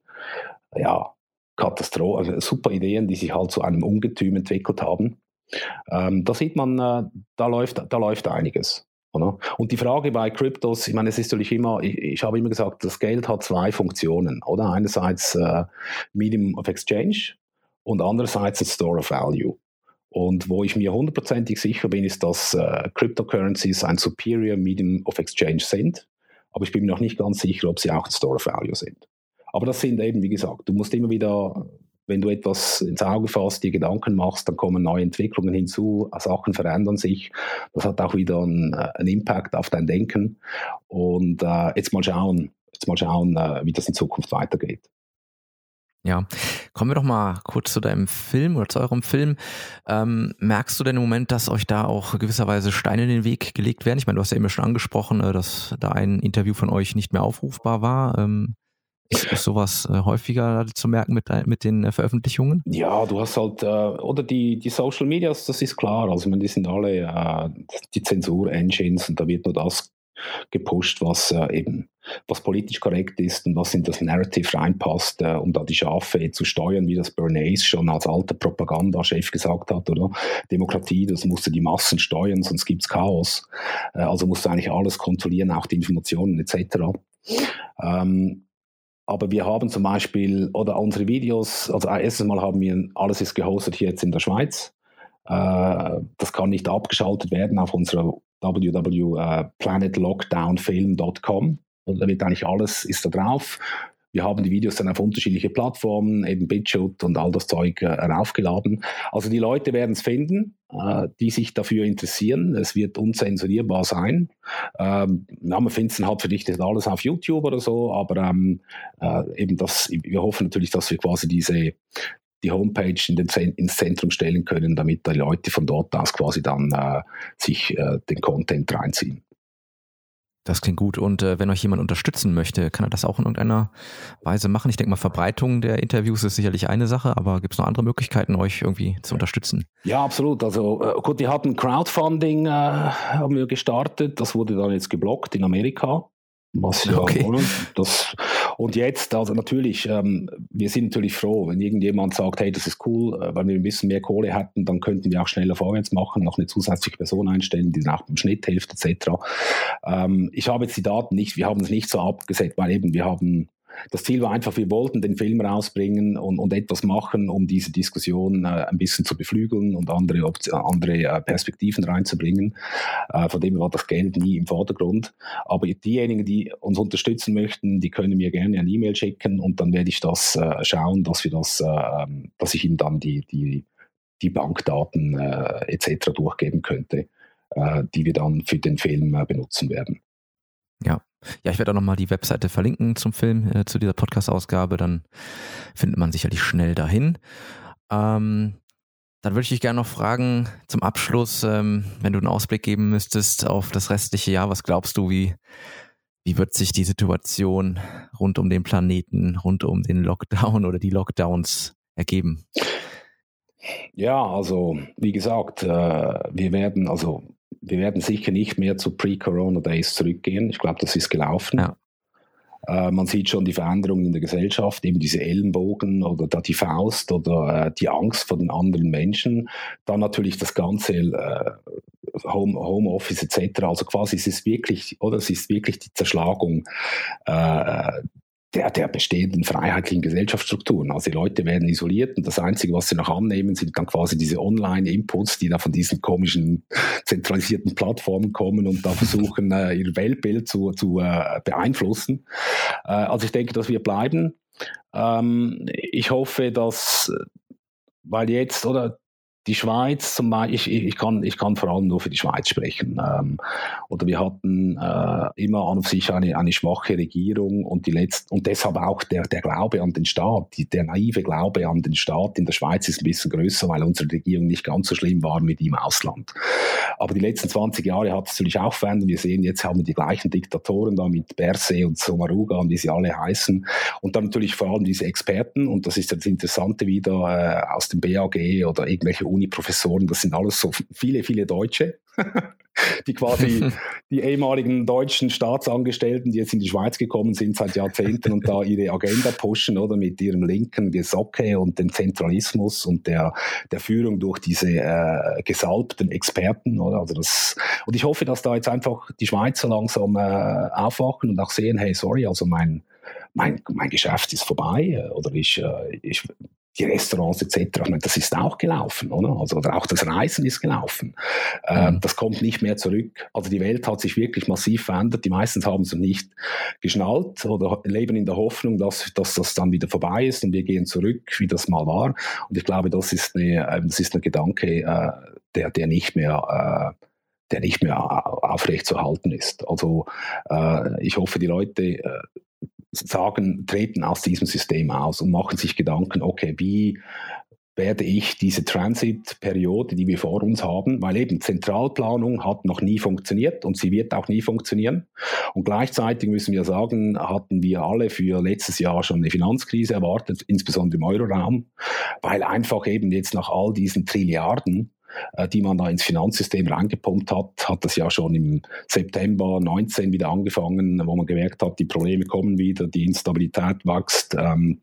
ja, Katastrophen, also super Ideen, die sich halt zu einem Ungetüm entwickelt haben. Ähm, da sieht man, äh, da, läuft, da läuft einiges. Oder? Und die Frage bei Kryptos, ich meine, es ist natürlich immer, ich, ich habe immer gesagt, das Geld hat zwei Funktionen, oder? Einerseits äh, Medium of Exchange und andererseits Store of Value. Und wo ich mir hundertprozentig sicher bin, ist, dass äh, Cryptocurrencies ein superior Medium of Exchange sind. Aber ich bin mir noch nicht ganz sicher, ob sie auch ein Store of Value sind. Aber das sind eben, wie gesagt, du musst immer wieder, wenn du etwas ins Auge fasst, dir Gedanken machst, dann kommen neue Entwicklungen hinzu, Sachen verändern sich. Das hat auch wieder einen, äh, einen Impact auf dein Denken. Und äh, jetzt mal schauen, jetzt mal schauen, äh, wie das in Zukunft weitergeht. Ja, kommen wir doch mal kurz zu deinem Film oder zu eurem Film. Ähm, merkst du denn im Moment, dass euch da auch gewisserweise Steine in den Weg gelegt werden? Ich meine, du hast ja immer schon angesprochen, äh, dass da ein Interview von euch nicht mehr aufrufbar war. Ähm, ist, sowas äh, häufiger zu merken mit, mit den äh, Veröffentlichungen? Ja, du hast halt, äh, oder die, die Social Medias, das ist klar. Also, meine, die sind alle äh, die Zensur-Engines und da wird nur das gepusht, was äh, eben was politisch korrekt ist und was in das Narrative reinpasst, äh, um da die Schafe zu steuern, wie das Bernays schon als alter Propagandachef gesagt hat, oder? Demokratie, das musst du die Massen steuern, sonst gibt es Chaos. Äh, also musst du eigentlich alles kontrollieren, auch die Informationen etc. Ähm, aber wir haben zum Beispiel, oder unsere Videos, also erstens mal haben wir, alles ist gehostet hier jetzt in der Schweiz. Äh, das kann nicht abgeschaltet werden auf unserer www.planetlockdownfilm.com. Da wird eigentlich alles ist da drauf. Wir haben die Videos dann auf unterschiedliche Plattformen, eben BitChute und all das Zeug äh, raufgeladen. Also die Leute werden es finden, äh, die sich dafür interessieren. Es wird unzensurierbar sein. Ähm, ja, man findet halt für dich das alles auf YouTube oder so, aber ähm, äh, eben das, wir hoffen natürlich, dass wir quasi diese die Homepage in den, ins Zentrum stellen können, damit die Leute von dort aus quasi dann äh, sich äh, den Content reinziehen. Das klingt gut. Und äh, wenn euch jemand unterstützen möchte, kann er das auch in irgendeiner Weise machen? Ich denke mal, Verbreitung der Interviews ist sicherlich eine Sache, aber gibt es noch andere Möglichkeiten, euch irgendwie zu unterstützen? Ja, absolut. Also äh, gut, wir hatten Crowdfunding, äh, haben wir gestartet. Das wurde dann jetzt geblockt in Amerika. Was ja, okay. das, und jetzt, also natürlich, ähm, wir sind natürlich froh, wenn irgendjemand sagt, hey, das ist cool, äh, weil wir ein bisschen mehr Kohle hätten, dann könnten wir auch schneller vorwärts machen, noch eine zusätzliche Person einstellen, die nach dem Schnitt hilft, etc. Ähm, ich habe jetzt die Daten nicht, wir haben es nicht so abgesetzt, weil eben wir haben das Ziel war einfach, wir wollten den Film rausbringen und, und etwas machen, um diese Diskussion äh, ein bisschen zu beflügeln und andere, andere äh, Perspektiven reinzubringen. Äh, von dem war das Geld nie im Vordergrund. Aber diejenigen, die uns unterstützen möchten, die können mir gerne eine E-Mail schicken und dann werde ich das äh, schauen, dass wir das, äh, dass ich ihnen dann die, die, die Bankdaten äh, etc. durchgeben könnte, die wir dann für den Film benutzen werden. Ja, ja, ich werde auch nochmal die Webseite verlinken zum Film, äh, zu dieser Podcast-Ausgabe. Dann findet man sicherlich schnell dahin. Ähm, dann würde ich dich gerne noch fragen, zum Abschluss, ähm, wenn du einen Ausblick geben müsstest auf das restliche Jahr, was glaubst du, wie, wie wird sich die Situation rund um den Planeten, rund um den Lockdown oder die Lockdowns ergeben? Ja, also wie gesagt, äh, wir werden, also wir werden sicher nicht mehr zu Pre-Corona-Days zurückgehen. Ich glaube, das ist gelaufen. Ja. Äh, man sieht schon die Veränderungen in der Gesellschaft, eben diese Ellenbogen oder da die Faust oder äh, die Angst vor den anderen Menschen. Dann natürlich das ganze äh, Home, Homeoffice etc. Also quasi es ist wirklich, oder es ist wirklich die Zerschlagung äh, der, der bestehenden freiheitlichen Gesellschaftsstrukturen. Also die Leute werden isoliert und das Einzige, was sie noch annehmen, sind dann quasi diese Online-Inputs, die da von diesen komischen zentralisierten Plattformen kommen und da versuchen, äh, ihr Weltbild zu, zu äh, beeinflussen. Äh, also ich denke, dass wir bleiben. Ähm, ich hoffe, dass, weil jetzt, oder die Schweiz zum Beispiel, ich, ich, kann, ich kann vor allem nur für die Schweiz sprechen. Ähm, oder wir hatten äh, immer an sich eine, eine schwache Regierung und die letzten, und deshalb auch der, der Glaube an den Staat, die, der naive Glaube an den Staat in der Schweiz ist ein bisschen größer, weil unsere Regierung nicht ganz so schlimm war wie die im Ausland. Aber die letzten 20 Jahre hat es natürlich auch verändert. Wir sehen, jetzt haben wir die gleichen Diktatoren da mit Berse und Somaruga und wie sie alle heißen. Und dann natürlich vor allem diese Experten, und das ist das Interessante wieder äh, aus dem BAG oder irgendwelche Uni-Professoren, das sind alles so viele, viele Deutsche. die quasi die ehemaligen deutschen Staatsangestellten, die jetzt in die Schweiz gekommen sind seit Jahrzehnten und da ihre Agenda pushen, oder mit ihrem linken Gesocke und dem Zentralismus und der, der Führung durch diese äh, gesalbten Experten, oder? Also das, und ich hoffe, dass da jetzt einfach die Schweizer langsam äh, aufwachen und auch sehen, hey, sorry, also mein, mein, mein Geschäft ist vorbei äh, oder ich, äh, ich die Restaurants etc. Das ist auch gelaufen, oder? Also, oder auch das Reisen ist gelaufen. Ähm, das kommt nicht mehr zurück. Also die Welt hat sich wirklich massiv verändert. Die meisten haben es nicht geschnallt oder leben in der Hoffnung, dass, dass das dann wieder vorbei ist und wir gehen zurück, wie das mal war. Und ich glaube, das ist eine, ähm, das ist ein Gedanke, äh, der, der nicht mehr äh, der nicht mehr aufrecht zu halten ist. Also äh, ich hoffe, die Leute äh, sagen, treten aus diesem System aus und machen sich Gedanken, okay, wie werde ich diese Transit-Periode, die wir vor uns haben, weil eben Zentralplanung hat noch nie funktioniert und sie wird auch nie funktionieren. Und gleichzeitig müssen wir sagen, hatten wir alle für letztes Jahr schon eine Finanzkrise erwartet, insbesondere im Euroraum, weil einfach eben jetzt nach all diesen Trilliarden die man da ins Finanzsystem reingepumpt hat, hat das ja schon im September 19 wieder angefangen, wo man gemerkt hat, die Probleme kommen wieder, die Instabilität wächst. Ähm,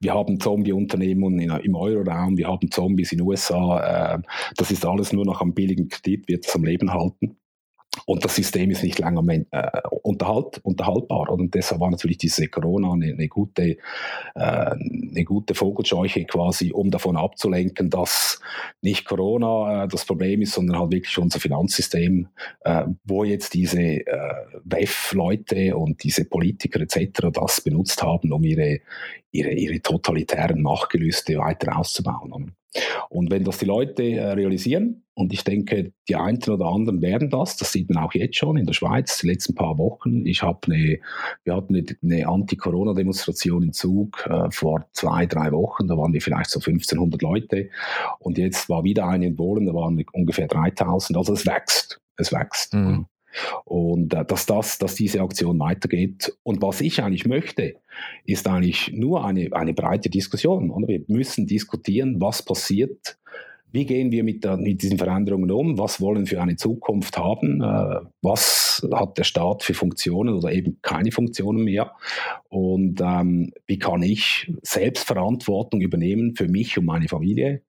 wir haben Zombie-Unternehmen im Euroraum, wir haben Zombies in den USA. Äh, das ist alles nur noch am billigen Kredit, wird es am Leben halten. Und das System ist nicht länger äh, unterhalt, unterhaltbar. Und deshalb war natürlich diese Corona eine, eine, gute, äh, eine gute Vogelscheuche quasi, um davon abzulenken, dass nicht Corona äh, das Problem ist, sondern halt wirklich unser Finanzsystem, äh, wo jetzt diese äh, WEF-Leute und diese Politiker etc. das benutzt haben, um ihre, ihre, ihre totalitären Machtgelüste weiter auszubauen. Und wenn das die Leute äh, realisieren, und ich denke, die einen oder anderen werden das, das sieht man auch jetzt schon in der Schweiz, die letzten paar Wochen. Ich habe eine, wir hatten eine, Anti-Corona-Demonstration in Zug äh, vor zwei, drei Wochen, da waren wir vielleicht so 1500 Leute. Und jetzt war wieder eine in Polen, da waren ungefähr 3000. Also es wächst, es wächst. Mhm. Und äh, dass, das, dass diese Aktion weitergeht. Und was ich eigentlich möchte, ist eigentlich nur eine, eine breite Diskussion. Oder? Wir müssen diskutieren, was passiert, wie gehen wir mit, der, mit diesen Veränderungen um, was wollen wir für eine Zukunft haben, äh, was hat der Staat für Funktionen oder eben keine Funktionen mehr und ähm, wie kann ich Selbstverantwortung übernehmen für mich und meine Familie,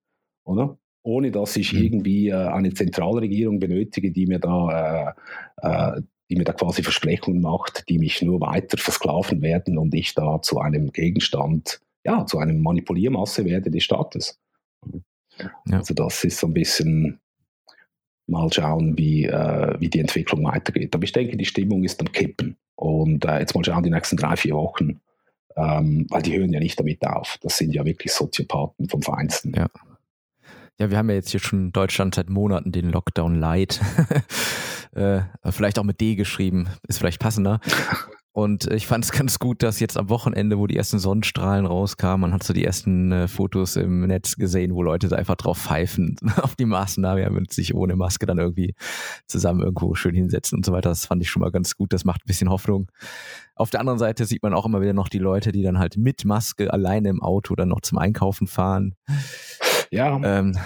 oder? Ohne dass ich mhm. irgendwie äh, eine Zentralregierung benötige, die mir da, äh, äh, die mir da quasi Versprechungen macht, die mich nur weiter versklaven werden und ich da zu einem Gegenstand, ja, zu einem Manipuliermasse werde des Staates. Ja. Also das ist so ein bisschen mal schauen, wie, äh, wie die Entwicklung weitergeht. Aber ich denke, die Stimmung ist am Kippen. Und äh, jetzt mal schauen, die nächsten drei, vier Wochen, ähm, weil die hören ja nicht damit auf. Das sind ja wirklich Soziopathen vom Feinsten. Ja. Ja, wir haben ja jetzt hier schon in Deutschland seit Monaten den Lockdown Light. äh, vielleicht auch mit D geschrieben, ist vielleicht passender. Und ich fand es ganz gut, dass jetzt am Wochenende, wo die ersten Sonnenstrahlen rauskamen, man hat so die ersten äh, Fotos im Netz gesehen, wo Leute da einfach drauf pfeifen auf die Maßnahmen und sich ohne Maske dann irgendwie zusammen irgendwo schön hinsetzen und so weiter. Das fand ich schon mal ganz gut. Das macht ein bisschen Hoffnung. Auf der anderen Seite sieht man auch immer wieder noch die Leute, die dann halt mit Maske alleine im Auto dann noch zum Einkaufen fahren. Ja. Ähm,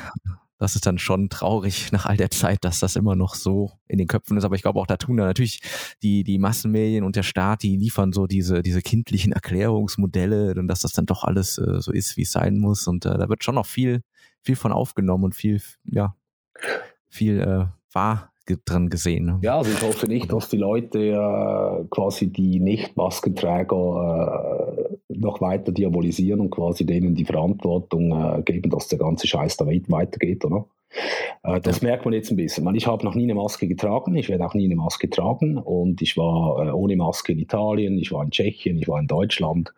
das ist dann schon traurig nach all der Zeit, dass das immer noch so in den Köpfen ist. Aber ich glaube auch, da tun da natürlich die, die Massenmedien und der Staat, die liefern so diese, diese kindlichen Erklärungsmodelle und dass das dann doch alles äh, so ist, wie es sein muss. Und äh, da wird schon noch viel, viel von aufgenommen und viel, ja, viel äh, wahr dran gesehen. Ne? Ja, also ich hoffe nicht, dass die Leute äh, quasi die Nicht-Maskenträger äh, noch weiter diabolisieren und quasi denen die Verantwortung äh, geben, dass der ganze Scheiß da weitergeht, oder? Äh, das ja. merkt man jetzt ein bisschen. Ich habe noch nie eine Maske getragen, ich werde auch nie eine Maske tragen und ich war äh, ohne Maske in Italien, ich war in Tschechien, ich war in Deutschland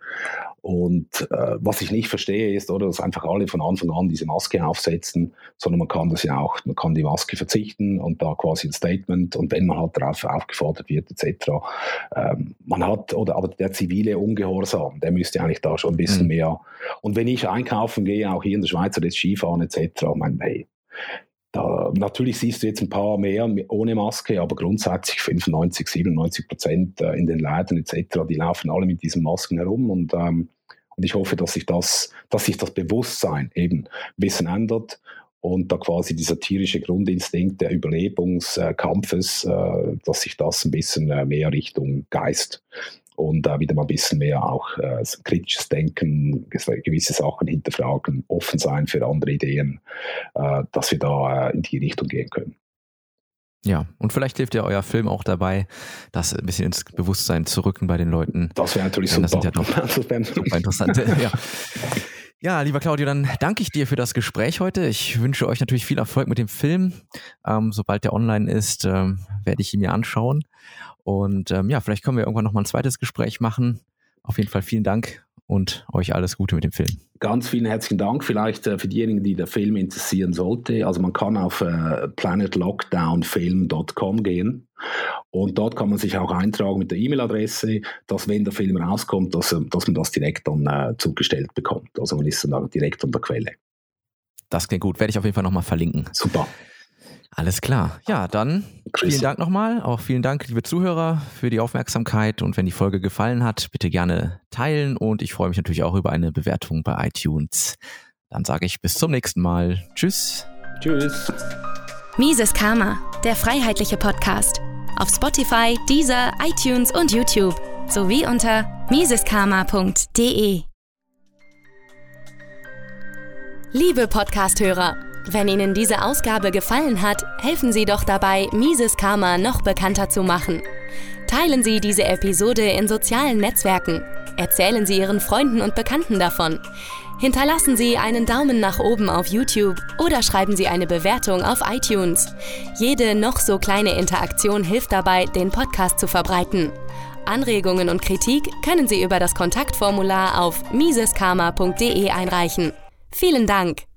und äh, was ich nicht verstehe ist, oder, dass einfach alle von Anfang an diese Maske aufsetzen, sondern man kann das ja auch, man kann die Maske verzichten und da quasi ein Statement und wenn man halt darauf aufgefordert wird etc. Ähm, man hat, oder aber der zivile Ungehorsam, der müsste eigentlich da schon ein bisschen mhm. mehr. Und wenn ich einkaufen gehe, auch hier in der Schweiz, oder jetzt Skifahren etc., ich meine, hey, da, natürlich siehst du jetzt ein paar mehr ohne Maske, aber grundsätzlich 95, 97 Prozent äh, in den Läden etc., die laufen alle mit diesen Masken herum und ähm, und ich hoffe, dass sich das, dass sich das Bewusstsein eben ein bisschen ändert und da quasi dieser tierische Grundinstinkt der Überlebungskampfes, äh, dass sich das ein bisschen äh, mehr Richtung Geist und äh, wieder mal ein bisschen mehr auch äh, kritisches Denken, gewisse Sachen hinterfragen, offen sein für andere Ideen, äh, dass wir da äh, in die Richtung gehen können. Ja, und vielleicht hilft ja euer Film auch dabei, das ein bisschen ins Bewusstsein zu rücken bei den Leuten. Das wäre natürlich super. Das sind ja doch super interessante. ja. Ja, lieber Claudio, dann danke ich dir für das Gespräch heute. Ich wünsche euch natürlich viel Erfolg mit dem Film. Ähm, sobald der online ist, ähm, werde ich ihn mir anschauen. Und ähm, ja, vielleicht können wir irgendwann nochmal ein zweites Gespräch machen. Auf jeden Fall vielen Dank und euch alles Gute mit dem Film. Ganz vielen herzlichen Dank. Vielleicht äh, für diejenigen, die der Film interessieren sollte. Also man kann auf äh, planetlockdownfilm.com gehen und dort kann man sich auch eintragen mit der E-Mail-Adresse, dass wenn der Film rauskommt, dass, äh, dass man das direkt dann äh, zugestellt bekommt. Also man ist dann direkt an der Quelle. Das klingt gut. Werde ich auf jeden Fall nochmal verlinken. Super. Alles klar. Ja, dann Grüße. vielen Dank nochmal. Auch vielen Dank, liebe Zuhörer, für die Aufmerksamkeit. Und wenn die Folge gefallen hat, bitte gerne teilen. Und ich freue mich natürlich auch über eine Bewertung bei iTunes. Dann sage ich bis zum nächsten Mal. Tschüss. Tschüss. Mises Karma, der freiheitliche Podcast. Auf Spotify, Deezer, iTunes und YouTube. Sowie unter miseskarma.de. Liebe Podcasthörer, wenn Ihnen diese Ausgabe gefallen hat, helfen Sie doch dabei, Mises Karma noch bekannter zu machen. Teilen Sie diese Episode in sozialen Netzwerken. Erzählen Sie Ihren Freunden und Bekannten davon. Hinterlassen Sie einen Daumen nach oben auf YouTube oder schreiben Sie eine Bewertung auf iTunes. Jede noch so kleine Interaktion hilft dabei, den Podcast zu verbreiten. Anregungen und Kritik können Sie über das Kontaktformular auf miseskarma.de einreichen. Vielen Dank!